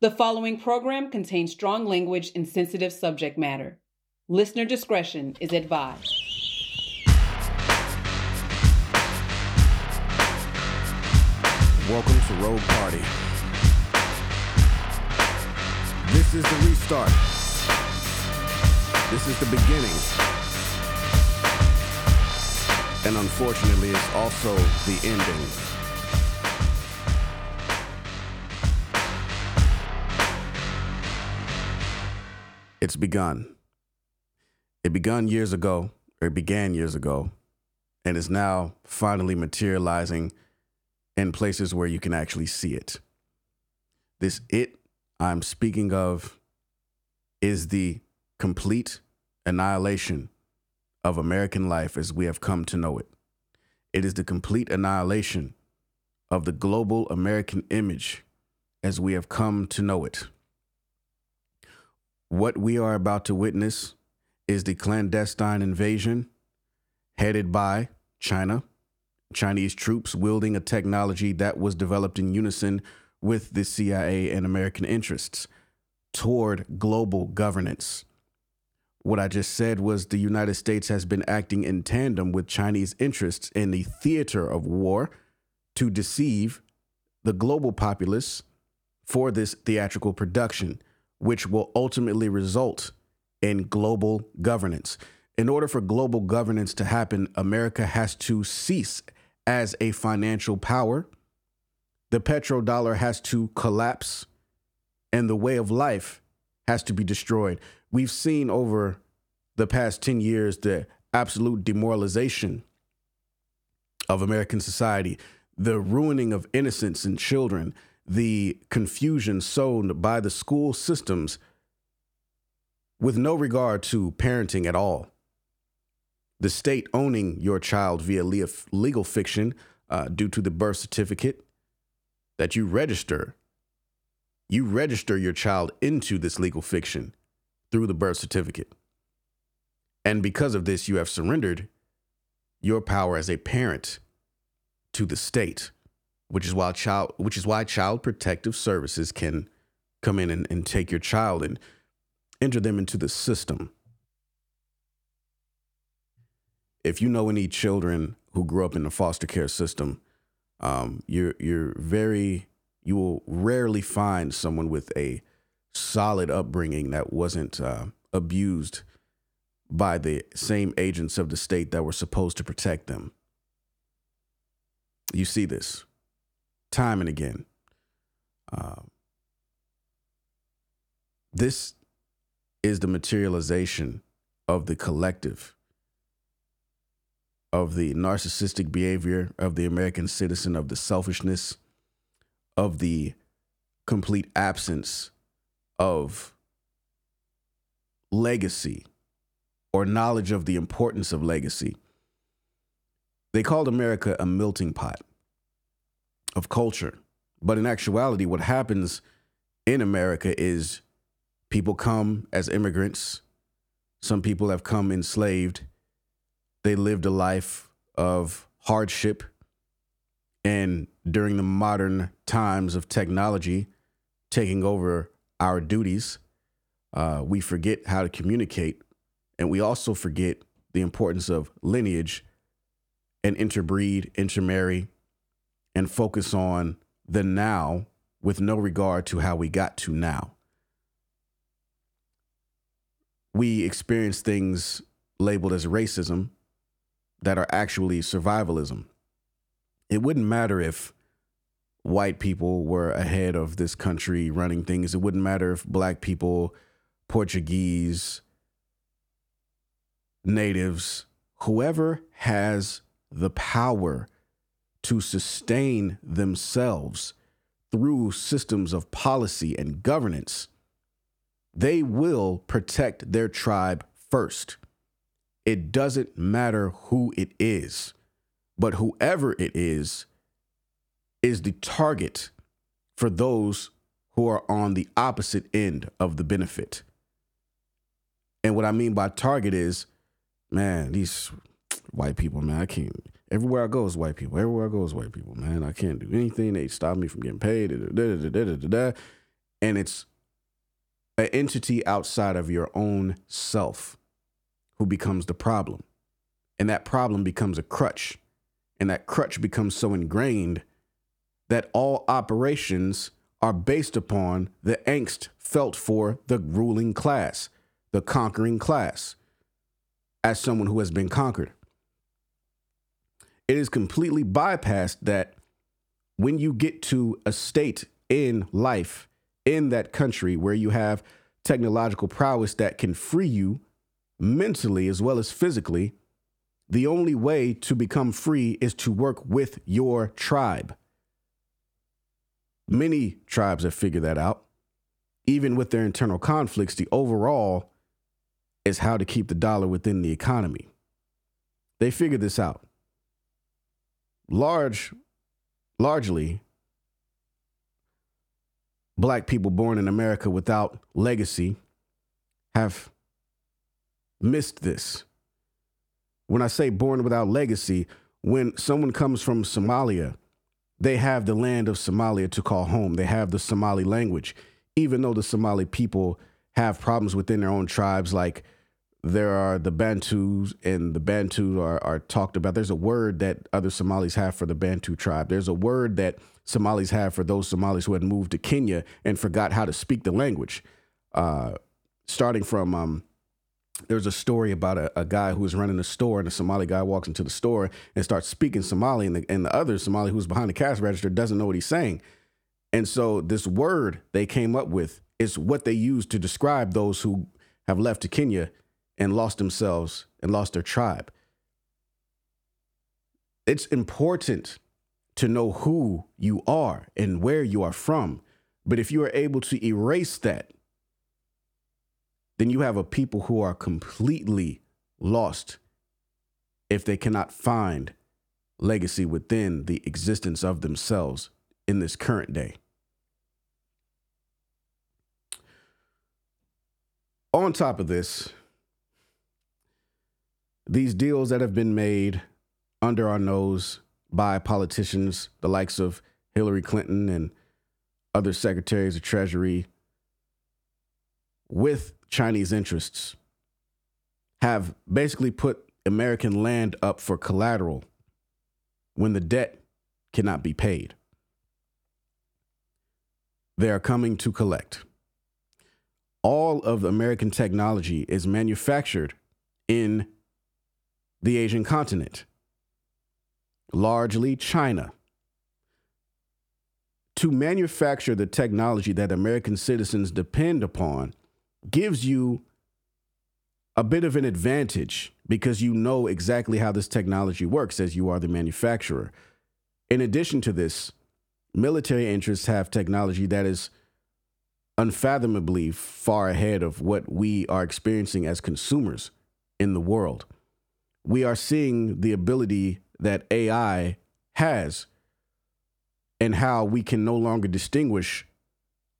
The following program contains strong language and sensitive subject matter. Listener discretion is advised. Welcome to Rogue Party. This is the restart. This is the beginning. And unfortunately, it's also the ending. It's begun. It begun years ago, or it began years ago, and is now finally materializing in places where you can actually see it. This it I'm speaking of is the complete annihilation of American life as we have come to know it. It is the complete annihilation of the global American image as we have come to know it. What we are about to witness is the clandestine invasion headed by China, Chinese troops wielding a technology that was developed in unison with the CIA and American interests toward global governance. What I just said was the United States has been acting in tandem with Chinese interests in the theater of war to deceive the global populace for this theatrical production, which will ultimately result in global governance. In order for global governance to happen, America has to cease as a financial power the petrodollar has to collapse and the way of life has to be destroyed. We've seen over the past 10 years the absolute demoralization of American society, the ruining of innocence and children, the confusion sown by the school systems with no regard to parenting at all. The state owning your child via legal fiction uh, due to the birth certificate, that you register. You register your child into this legal fiction through the birth certificate. And because of this, you have surrendered your power as a parent to the state, which is why child which is why child protective services can come in and, and take your child and enter them into the system. If you know any children who grew up in the foster care system, um, you're you're very you will rarely find someone with a solid upbringing that wasn't uh, abused by the same agents of the state that were supposed to protect them. You see this time and again. Uh, this is the materialization of the collective of the narcissistic behavior of the American citizen, of the selfishness, of the complete absence of legacy or knowledge of the importance of legacy. They called America a melting pot of culture. But in actuality, what happens in America is people come as immigrants, some people have come enslaved they lived a life of hardship. And during the modern times of technology taking over our duties, uh, we forget how to communicate. And we also forget the importance of lineage and interbreed, intermarry, and focus on the now with no regard to how we got to now. We experience things labeled as racism that are actually survivalism. It wouldn't matter if white people were ahead of this country running things. It wouldn't matter if black people, Portuguese, natives, whoever has the power to sustain themselves through systems of policy and governance, they will protect their tribe first. It doesn't matter who it is, but whoever it is, is the target for those who are on the opposite end of the benefit. And what I mean by target is, man, these white people, man, I can't. Everywhere I go is white people. Everywhere I go is white people, man. I can't do anything. They stop me from getting paid. Da, da, da, and it's an entity outside of your own self who becomes the problem. And that problem becomes a crutch. And that crutch becomes so ingrained that all operations are based upon the angst felt for the ruling class, the conquering class, as someone who has been conquered. It is completely bypassed that when you get to a state in life in that country where you have technological prowess that can free you mentally as well as physically, the only way to become free is to work with your tribe. Many tribes have figured that out. Even with their internal conflicts, the overall is how to keep the dollar within the economy. They figured this out. Large, largely, black people born in America without legacy have missed this. When I say born without legacy, when someone comes from Somalia, they have the land of Somalia to call home. They have the Somali language, even though the Somali people have problems within their own tribes, like there are the Bantus, and the Bantu are, are talked about. There's a word that other Somalis have for the Bantu tribe. There's a word that Somalis have for those Somalis who had moved to Kenya and forgot how to speak the language. Uh, starting from um, there's a story about a, a, guy who was running a store, and a Somali guy walks into the store and starts speaking Somali, and the, and the other Somali who's behind the cash register doesn't know what he's saying. And so this word they came up with is what they use to describe those who have left to Kenya and lost themselves and lost their tribe. It's important to know who you are and where you are from. But if you are able to erase that, then you have a people who are completely lost if they cannot find legacy within the existence of themselves in this current day. On top of this, these deals that have been made under our nose by politicians, the likes of Hillary Clinton and other secretaries of Treasury, with Chinese interests, have basically put American land up for collateral when the debt cannot be paid. They are coming to collect. All of American technology is manufactured in the Asian continent, largely China. To manufacture the technology that American citizens depend upon gives you a bit of an advantage because you know exactly how this technology works as you are the manufacturer. In addition to this, military interests have technology that is unfathomably far ahead of what we are experiencing as consumers in the world we are seeing the ability that AI has and how we can no longer distinguish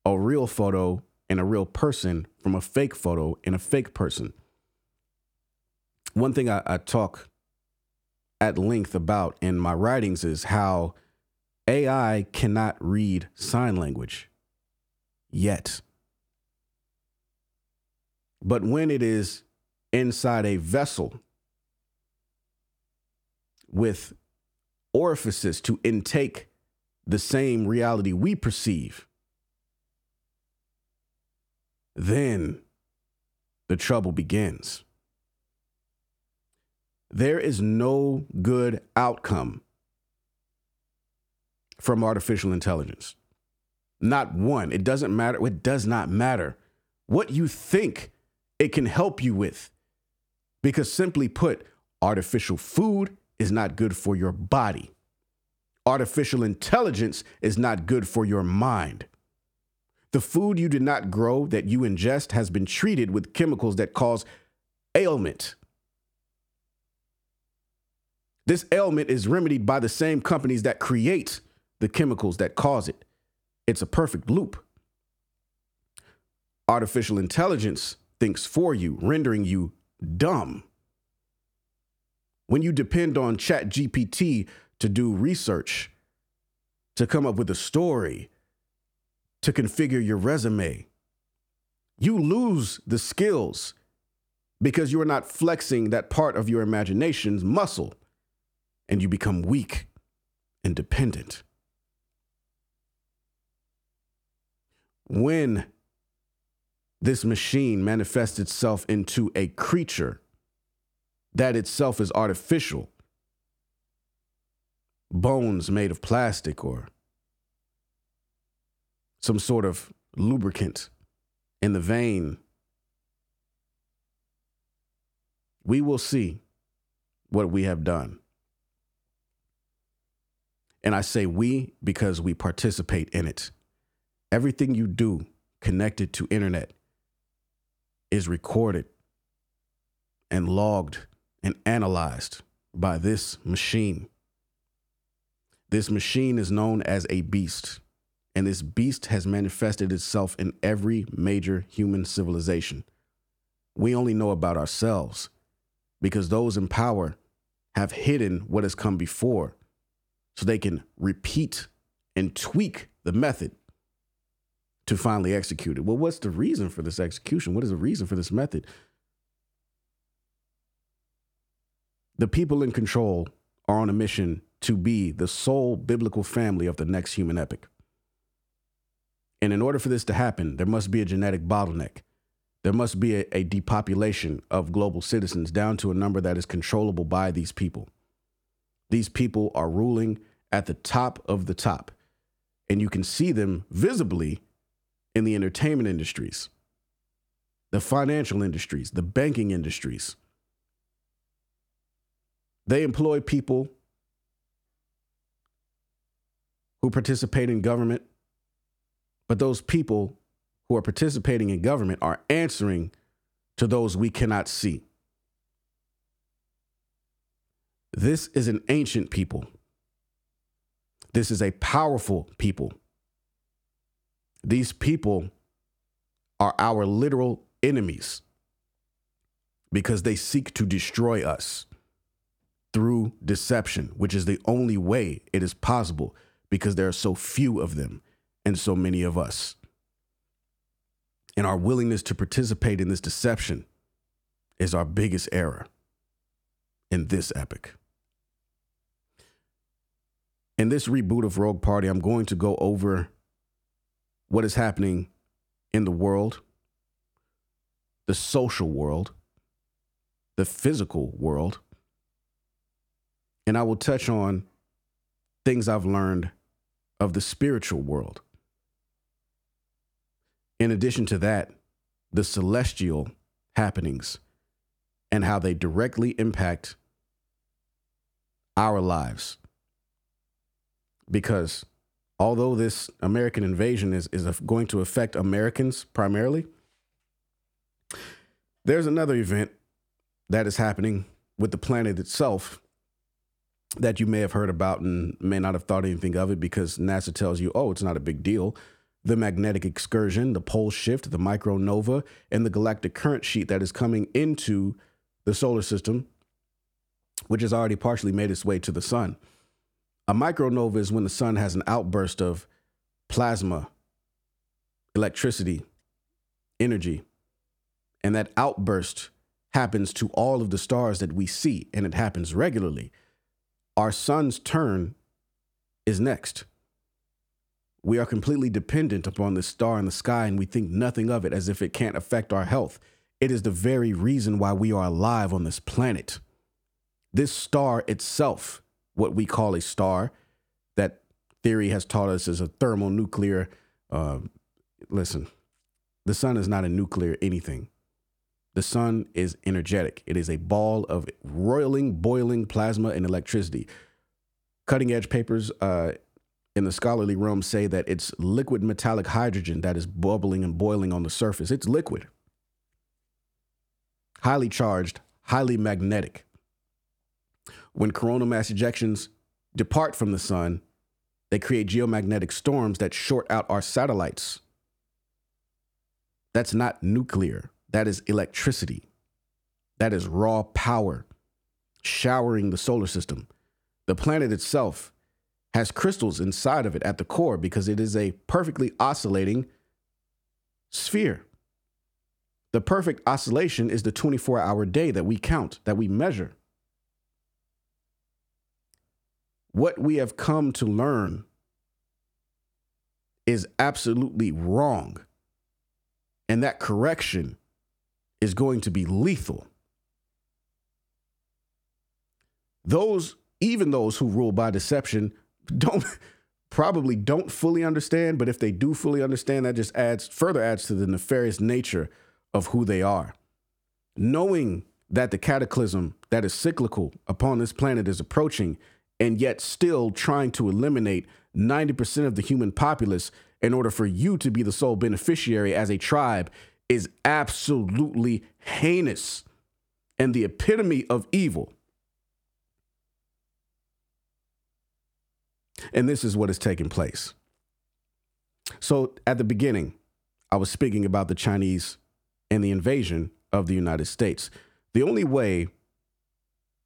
a real photo and a real person from a fake photo and a fake person. One thing I, I talk at length about in my writings is how AI cannot read sign language yet. But when it is inside a vessel with orifices to intake the same reality we perceive, then the trouble begins. There is no good outcome from artificial intelligence. Not one. It doesn't matter. It does not matter what you think it can help you with. Because simply put, artificial food is not good for your body. Artificial intelligence is not good for your mind. The food you did not grow that you ingest has been treated with chemicals that cause ailment. This ailment is remedied by the same companies that create the chemicals that cause it. It's a perfect loop. Artificial intelligence thinks for you, rendering you dumb. When you depend on Chat GPT to do research, to come up with a story, to configure your resume. You lose the skills because you are not flexing that part of your imagination's muscle and you become weak and dependent. When this machine manifests itself into a creature that itself is artificial, bones made of plastic or some sort of lubricant in the vein, we will see what we have done. And I say we because we participate in it. Everything you do connected to internet is recorded and logged and analyzed by this machine. This machine is known as a beast, and this beast has manifested itself in every major human civilization. We only know about ourselves because those in power have hidden what has come before so they can repeat and tweak the method to finally execute it. Well, what's the reason for this execution? What is the reason for this method? The people in control are on a mission to be the sole biblical family of the next human epic. And in order for this to happen, there must be a genetic bottleneck. There must be a, a, depopulation of global citizens down to a number that is controllable by these people. These people are ruling at the top of the top. And you can see them visibly in the entertainment industries, the financial industries, the banking industries. They employ people who participate in government, but those people who are participating in government are answering to those we cannot see. This is an ancient people. This is a powerful people. These people are our literal enemies because they seek to destroy us through deception, which is the only way it is possible because there are so few of them and so many of us. And our willingness to participate in this deception is our biggest error in this epic. In this reboot of Rogue Party, I'm going to go over what is happening in the world, the social world, the physical world. And I will touch on things I've learned of the spiritual world. In addition to that, the celestial happenings and how they directly impact our lives. Because although this American invasion is, is going to affect Americans primarily, there's another event that is happening with the planet itself that you may have heard about and may not have thought anything of it because NASA tells you, oh, it's not a big deal. The magnetic excursion, the pole shift, the micronova, and the galactic current sheet that is coming into the solar system, which has already partially made its way to the sun. A micronova is when the sun has an outburst of plasma, electricity, energy, and that outburst happens to all of the stars that we see, and it happens regularly. Our sun's turn is next. We are completely dependent upon this star in the sky, and we think nothing of it as if it can't affect our health. It is the very reason why we are alive on this planet. This star itself what we call a star that theory has taught us is a thermonuclear. Uh, listen, the sun is not a nuclear anything. The sun is energetic. It is a ball of roiling, boiling plasma and electricity. Cutting edge papers uh, in the scholarly realm say that it's liquid metallic hydrogen that is bubbling and boiling on the surface. It's liquid, highly charged, highly magnetic when coronal mass ejections depart from the sun, they create geomagnetic storms that short out our satellites. That's not nuclear, that is electricity. That is raw power showering the solar system. The planet itself has crystals inside of it at the core because it is a perfectly oscillating sphere. The perfect oscillation is the 24 hour day that we count, that we measure. What we have come to learn is absolutely wrong. And that correction is going to be lethal. Those, even those who rule by deception, don't probably don't fully understand, but if they do fully understand, that just adds further adds to the nefarious nature of who they are. Knowing that the cataclysm that is cyclical upon this planet is approaching, and yet still trying to eliminate 90% of the human populace in order for you to be the sole beneficiary as a tribe is absolutely heinous and the epitome of evil. And this is what is taking place. So, at the beginning, I was speaking about the Chinese and the invasion of the United States. The only way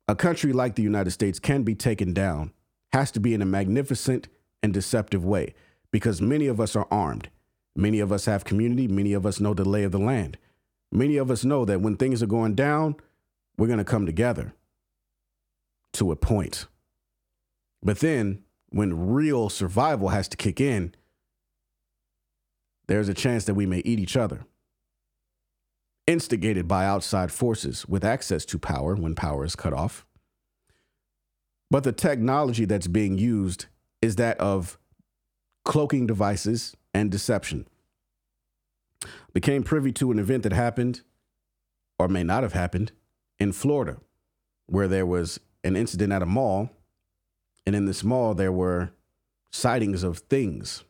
a country like the United States can be taken down has to be in a magnificent and deceptive way because many of us are armed. Many of us have community. Many of us know the lay of the land. Many of us know that when things are going down, we're going to come together to a point. But then when real survival has to kick in, there's a chance that we may eat each other. Instigated by outside forces with access to power when power is cut off. But the technology that's being used is that of cloaking devices and deception. Became privy to an event that happened, or may not have happened, in Florida, where there was an incident at a mall and in this mall, there were sightings of things.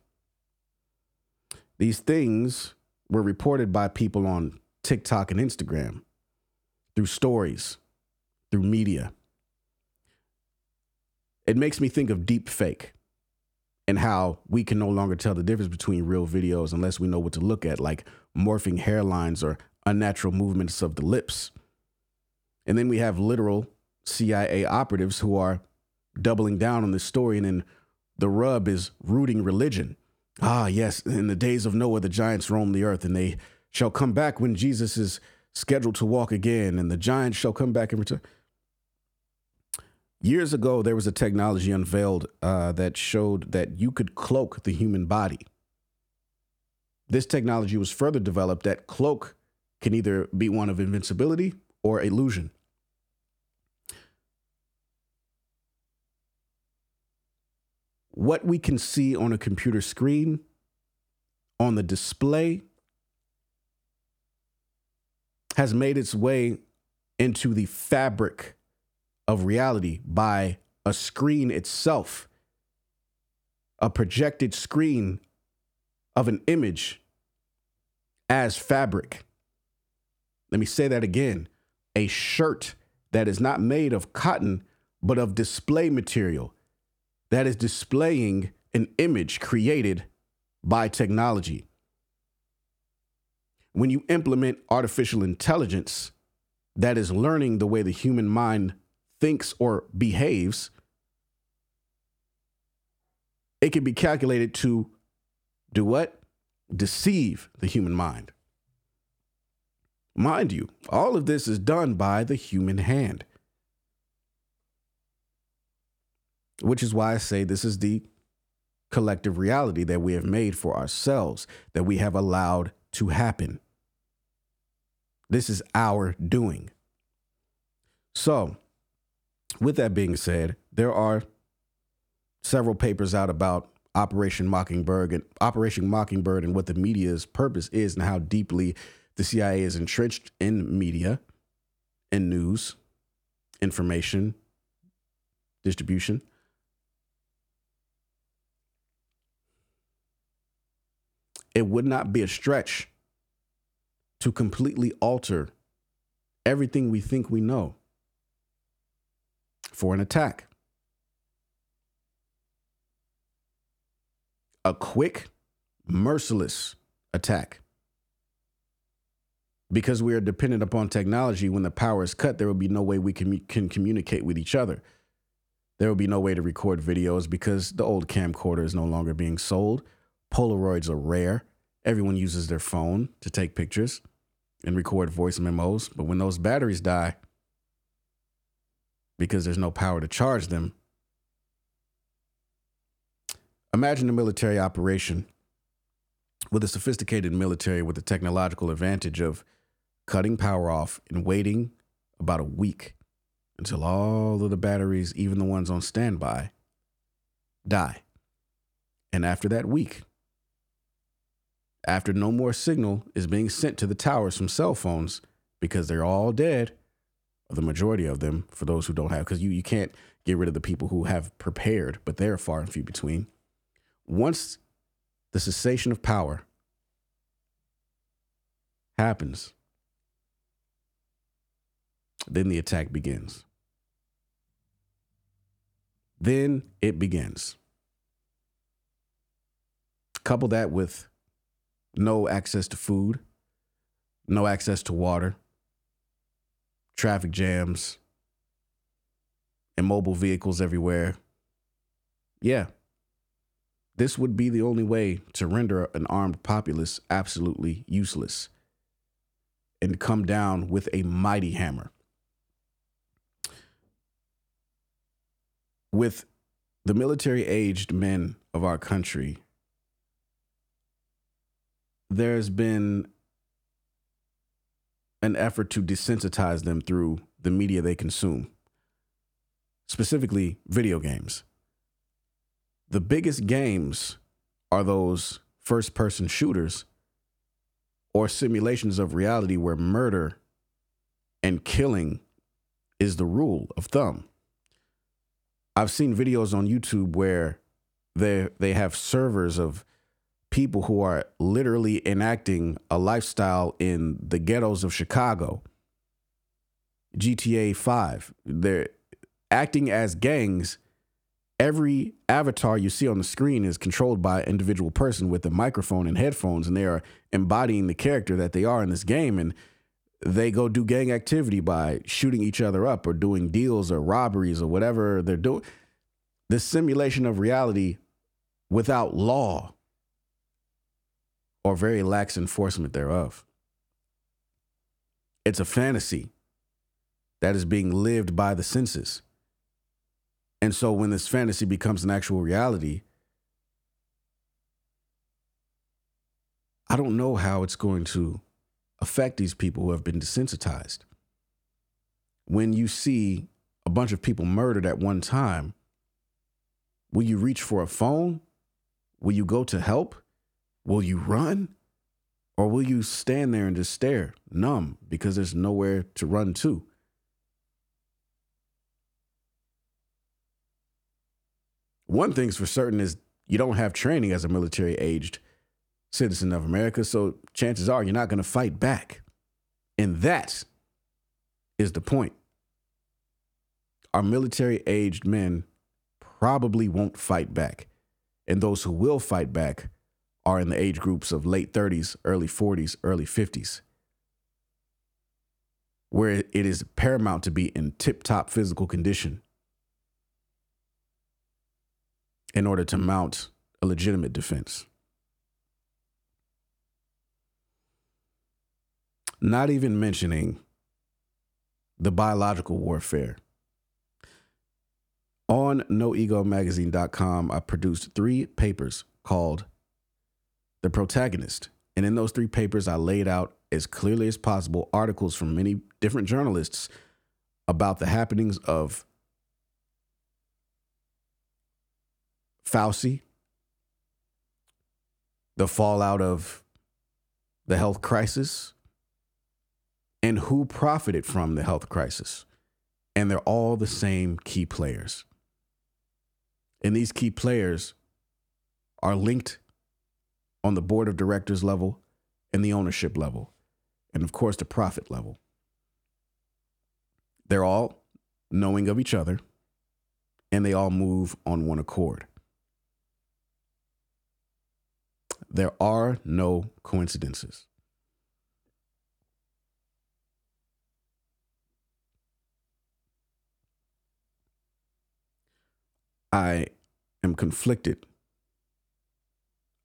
These things were reported by people on TikTok and Instagram through stories, through media. It makes me think of deep fake and how we can no longer tell the difference between real videos unless we know what to look at, like morphing hairlines or unnatural movements of the lips. And then we have literal CIA operatives who are doubling down on this story. And then the rub is rooting religion. Ah, yes, in the days of Noah, the giants roamed the earth, and they shall come back when Jesus is scheduled to walk again, and the giants shall come back and return. Years ago, there was a technology unveiled uh, that showed that you could cloak the human body. This technology was further developed that cloak can either be one of invincibility or illusion. what we can see on a computer screen, on the display, has made its way into the fabric of reality by a screen itself, a projected screen of an image as fabric. Let me say that again a shirt that is not made of cotton, but of display material that is displaying an image created by technology. When you implement artificial intelligence that is learning the way the human mind thinks or behaves, it can be calculated to do what? Deceive the human mind. Mind you, all of this is done by the human hand. which is why I say this is the collective reality that we have made for ourselves, that we have allowed to happen. This is our doing. So, with that being said, there are several papers out about Operation Mockingbird and Operation Mockingbird and what the media's purpose is and how deeply the CIA is entrenched in media and news, information, distribution. it would not be a stretch to completely alter everything we think we know for an attack. A quick, merciless attack. Because we are dependent upon technology, when the power is cut, there will be no way we can, can communicate with each other. There will be no way to record videos because the old camcorder is no longer being sold. Polaroids are rare. Everyone uses their phone to take pictures and record voice memos. But when those batteries die, because there's no power to charge them, imagine a military operation with a sophisticated military with the technological advantage of cutting power off and waiting about a week until all of the batteries, even the ones on standby, die. And after that week, after no more signal is being sent to the towers from cell phones because they're all dead, the majority of them, for those who don't have, because you, you can't get rid of the people who have prepared, but they're far and few between. Once the cessation of power happens, then the attack begins. Then it begins. Couple that with no access to food, no access to water, traffic jams, and mobile vehicles everywhere. Yeah, this would be the only way to render an armed populace absolutely useless and come down with a mighty hammer. With the military aged men of our country, there's been an effort to desensitize them through the media they consume, specifically video games the biggest games are those first person shooters or simulations of reality where murder and killing is the rule of thumb. I've seen videos on YouTube where they they have servers of people who are literally enacting a lifestyle in the ghettos of Chicago. GTA 5. They're acting as gangs every avatar you see on the screen is controlled by an individual person with a microphone and headphones, and they are embodying the character that they are in this game. And they go do gang activity by shooting each other up or doing deals or robberies or whatever they're doing. This simulation of reality without law or very lax enforcement thereof. It's a fantasy that is being lived by the senses. And so when this fantasy becomes an actual reality, I don't know how it's going to affect these people who have been desensitized. When you see a bunch of people murdered at one time, will you reach for a phone? Will you go to help? Will you run? Or will you stand there and just stare, numb, because there's nowhere to run to? one thing's for certain is you don't have training as a military aged citizen of America, so chances are you're not going to fight back. And that is the point. Our military aged men probably won't fight back. And those who will fight back are in the age groups of late 30s, early 40s, early 50s, where it is paramount to be in tip top physical condition in order to mount a legitimate defense. Not even mentioning the biological warfare. On noegomagazine.com, I produced three papers called The Protagonist. And in those three papers, I laid out as clearly as possible articles from many different journalists about the happenings of Fauci, the fallout of the health crisis, and who profited from the health crisis. And they're all the same key players. And these key players are linked on the board of directors level and the ownership level, and of course, the profit level. They're all knowing of each other, and they all move on one accord. There are no coincidences. I am conflicted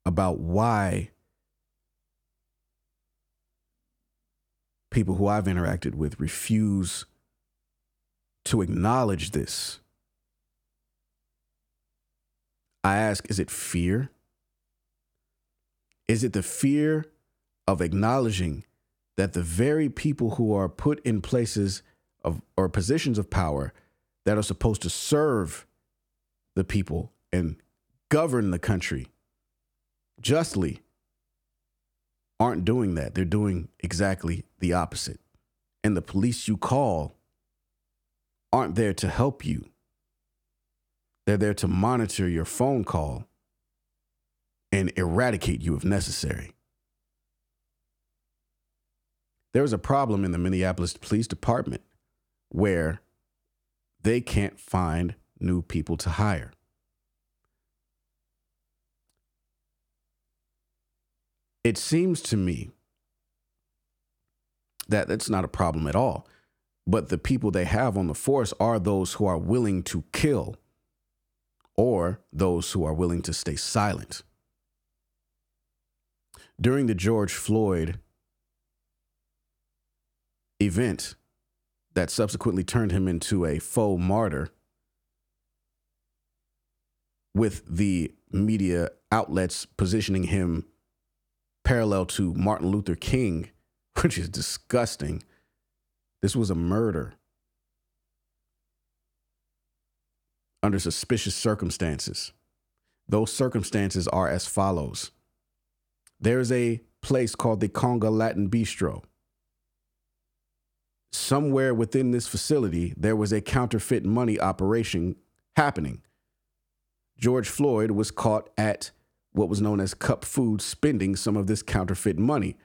about why people who I've interacted with refuse to acknowledge this. I ask, is it fear? Is it the fear of acknowledging that the very people who are put in places of or positions of power that are supposed to serve the people and govern the country justly aren't doing that. They're doing exactly the opposite. And the police you call aren't there to help you. They're there to monitor your phone call and eradicate you if necessary. There is a problem in the Minneapolis Police Department where they can't find new people to hire. It seems to me that that's not a problem at all. But the people they have on the force are those who are willing to kill or those who are willing to stay silent. During the George Floyd event that subsequently turned him into a faux martyr, with the media outlets positioning him parallel to Martin Luther King, which is disgusting. This was a murder under suspicious circumstances. Those circumstances are as follows there's a place called the Conga Latin Bistro. Somewhere within this facility, there was a counterfeit money operation happening. George Floyd was caught at what was known as cup food spending some of this counterfeit money,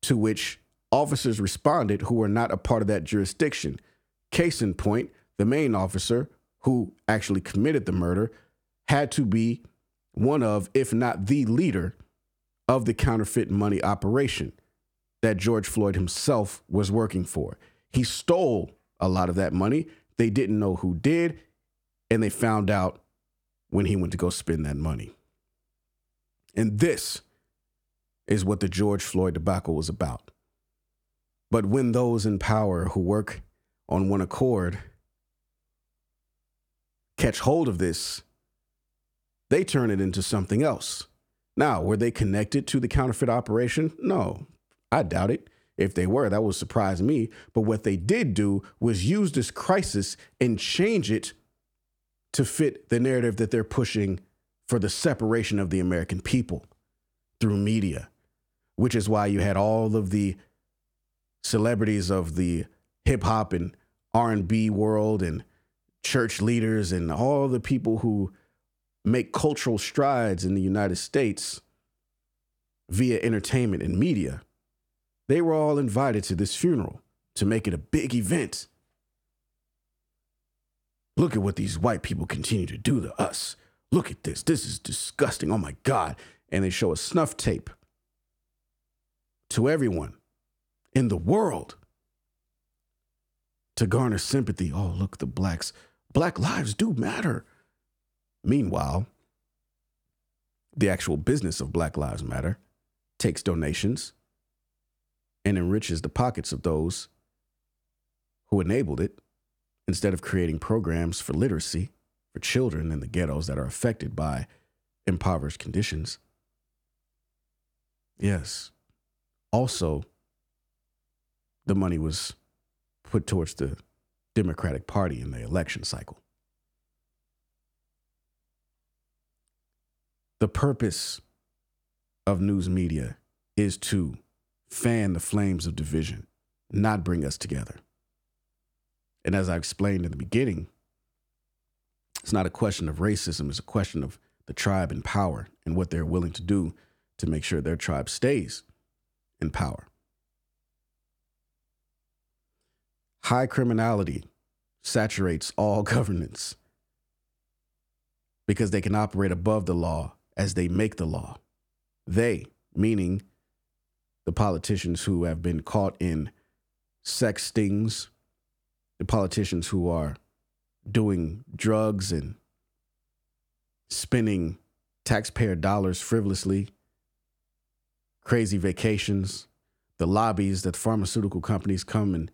to which officers responded who were not a part of that jurisdiction. Case in point, the main officer who actually committed the murder had to be one of, if not the leader, of the counterfeit money operation that George Floyd himself was working for. He stole a lot of that money. They didn't know who did, and they found out when he went to go spend that money. And this is what the George Floyd debacle was about. But when those in power who work on one accord catch hold of this, they turn it into something else. Now, were they connected to the counterfeit operation? No, I doubt it. If they were, that would surprise me. But what they did do was use this crisis and change it to fit the narrative that they're pushing for the separation of the American people through media, which is why you had all of the celebrities of the hip hop and R&B world and church leaders and all the people who make cultural strides in the United States via entertainment and media. They were all invited to this funeral to make it a big event. Look at what these white people continue to do to us. Look at this. This is disgusting. Oh my God. And they show a snuff tape to everyone in the world to garner sympathy. Oh, look, the blacks. Black lives do matter. Meanwhile, the actual business of Black Lives Matter takes donations and enriches the pockets of those who enabled it instead of creating programs for literacy for children in the ghettos that are affected by impoverished conditions. Yes. Also, the money was put towards the Democratic Party in the election cycle. The purpose of news media is to fan the flames of division, not bring us together. And as I explained in the beginning, it's not a question of racism, it's a question of the tribe in power and what they're willing to do to make sure their tribe stays in power. High criminality saturates all governance because they can operate above the law as they make the law. They, meaning the politicians who have been caught in sex stings, the politicians who are doing drugs and spending taxpayer dollars frivolously, crazy vacations, the lobbies that pharmaceutical companies come and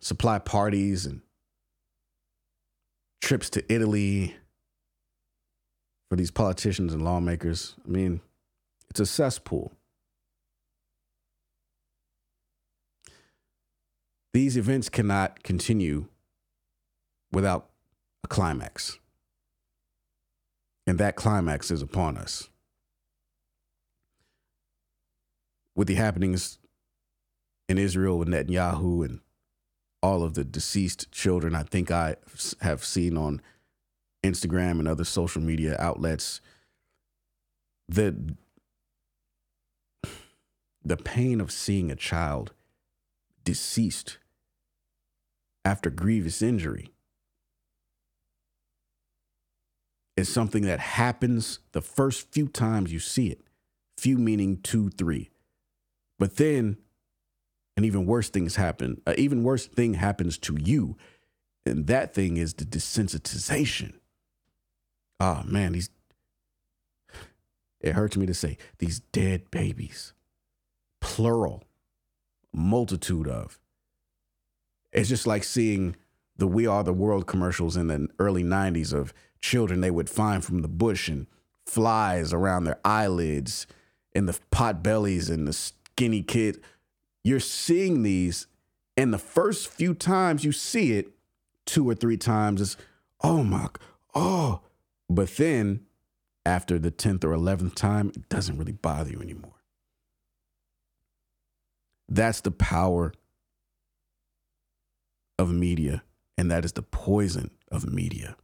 supply parties and trips to Italy for these politicians and lawmakers. I mean, it's a cesspool. These events cannot continue without a climax. And that climax is upon us. With the happenings in Israel with Netanyahu and all of the deceased children I think I have seen on Instagram and other social media outlets, the the pain of seeing a child deceased after grievous injury is something that happens the first few times you see it. Few meaning two, three. But then an even worse things happen. An even worse thing happens to you. And that thing is the desensitization. Oh man, these it hurts me to say these dead babies. Plural. Multitude of. It's just like seeing the We Are the World commercials in the early 90s of children they would find from the bush and flies around their eyelids and the pot bellies and the skinny kid. You're seeing these, and the first few times you see it, two or three times, is oh my, oh. But then after the 10th or 11th time, it doesn't really bother you anymore. That's the power of media, and that is the poison of media.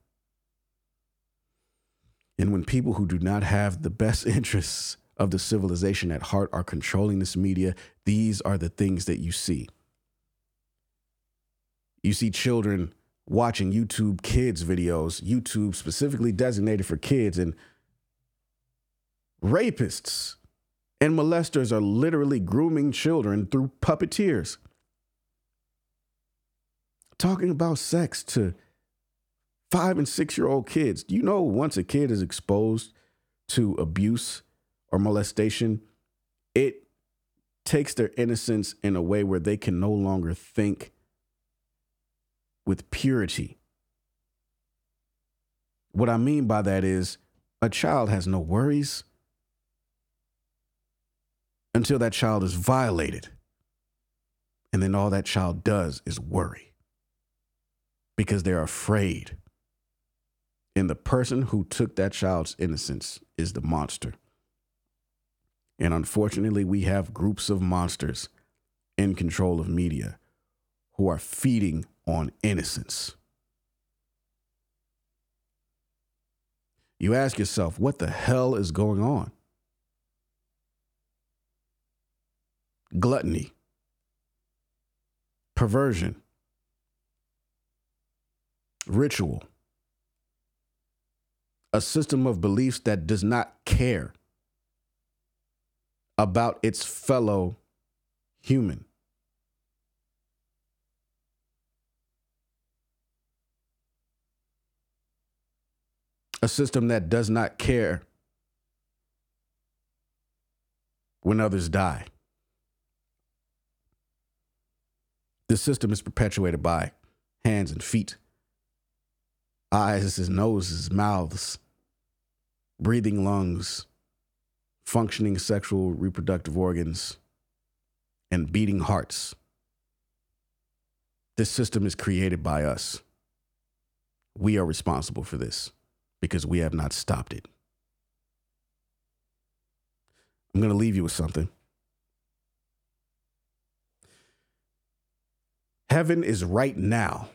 And when people who do not have the best interests of the civilization at heart are controlling this media, these are the things that you see. You see children watching YouTube kids videos, YouTube specifically designated for kids, and rapists and molesters are literally grooming children through puppeteers. Talking about sex to five and six year old kids. Do you know once a kid is exposed to abuse or molestation, it takes their innocence in a way where they can no longer think with purity. What I mean by that is a child has no worries until that child is violated. And then all that child does is worry because they're afraid. And the person who took that child's innocence is the monster. And unfortunately, we have groups of monsters in control of media who are feeding on innocence. You ask yourself, what the hell is going on? Gluttony, perversion, ritual a system of beliefs that does not care about its fellow human. A system that does not care when others die. This system is perpetuated by hands and feet, eyes and noses, mouths, breathing lungs, functioning sexual reproductive organs, and beating hearts. This system is created by us. We are responsible for this because we have not stopped it. I'm going to leave you with something. Heaven is right now.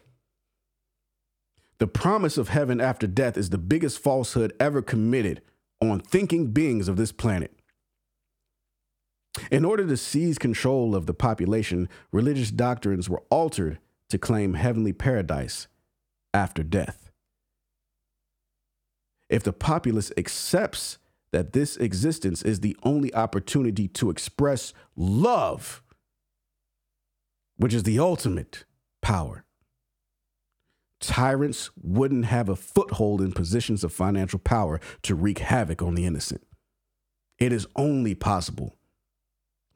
The promise of heaven after death is the biggest falsehood ever committed on thinking beings of this planet. In order to seize control of the population, religious doctrines were altered to claim heavenly paradise after death. If the populace accepts that this existence is the only opportunity to express love, which is the ultimate power, tyrants wouldn't have a foothold in positions of financial power to wreak havoc on the innocent. It is only possible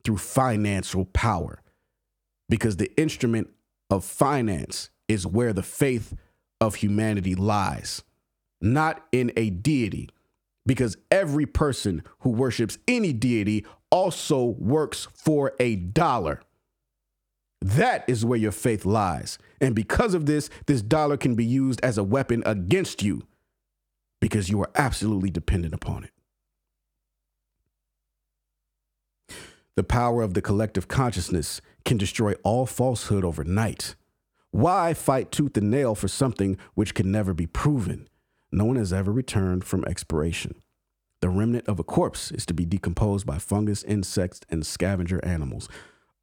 through financial power because the instrument of finance is where the faith of humanity lies, not in a deity, because every person who worships any deity also works for a dollar. That is where your faith lies. And because of this, this dollar can be used as a weapon against you because you are absolutely dependent upon it. The power of the collective consciousness can destroy all falsehood overnight. Why fight tooth and nail for something which can never be proven? No one has ever returned from expiration. The remnant of a corpse is to be decomposed by fungus, insects, and scavenger animals.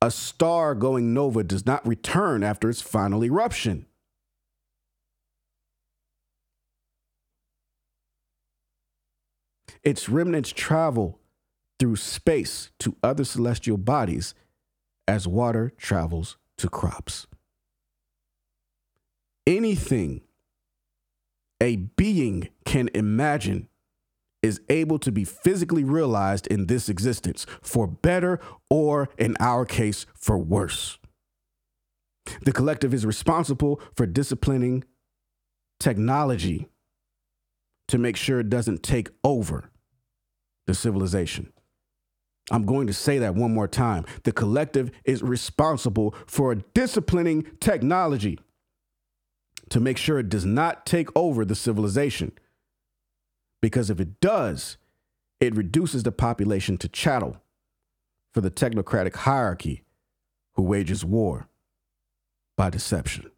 A star going nova does not return after its final eruption. Its remnants travel through space to other celestial bodies as water travels to crops. Anything a being can imagine is able to be physically realized in this existence, for better or, in our case, for worse. The collective is responsible for disciplining technology to make sure it doesn't take over the civilization. I'm going to say that one more time. The collective is responsible for disciplining technology to make sure it does not take over the civilization. Because if it does, it reduces the population to chattel for the technocratic hierarchy who wages war by deception.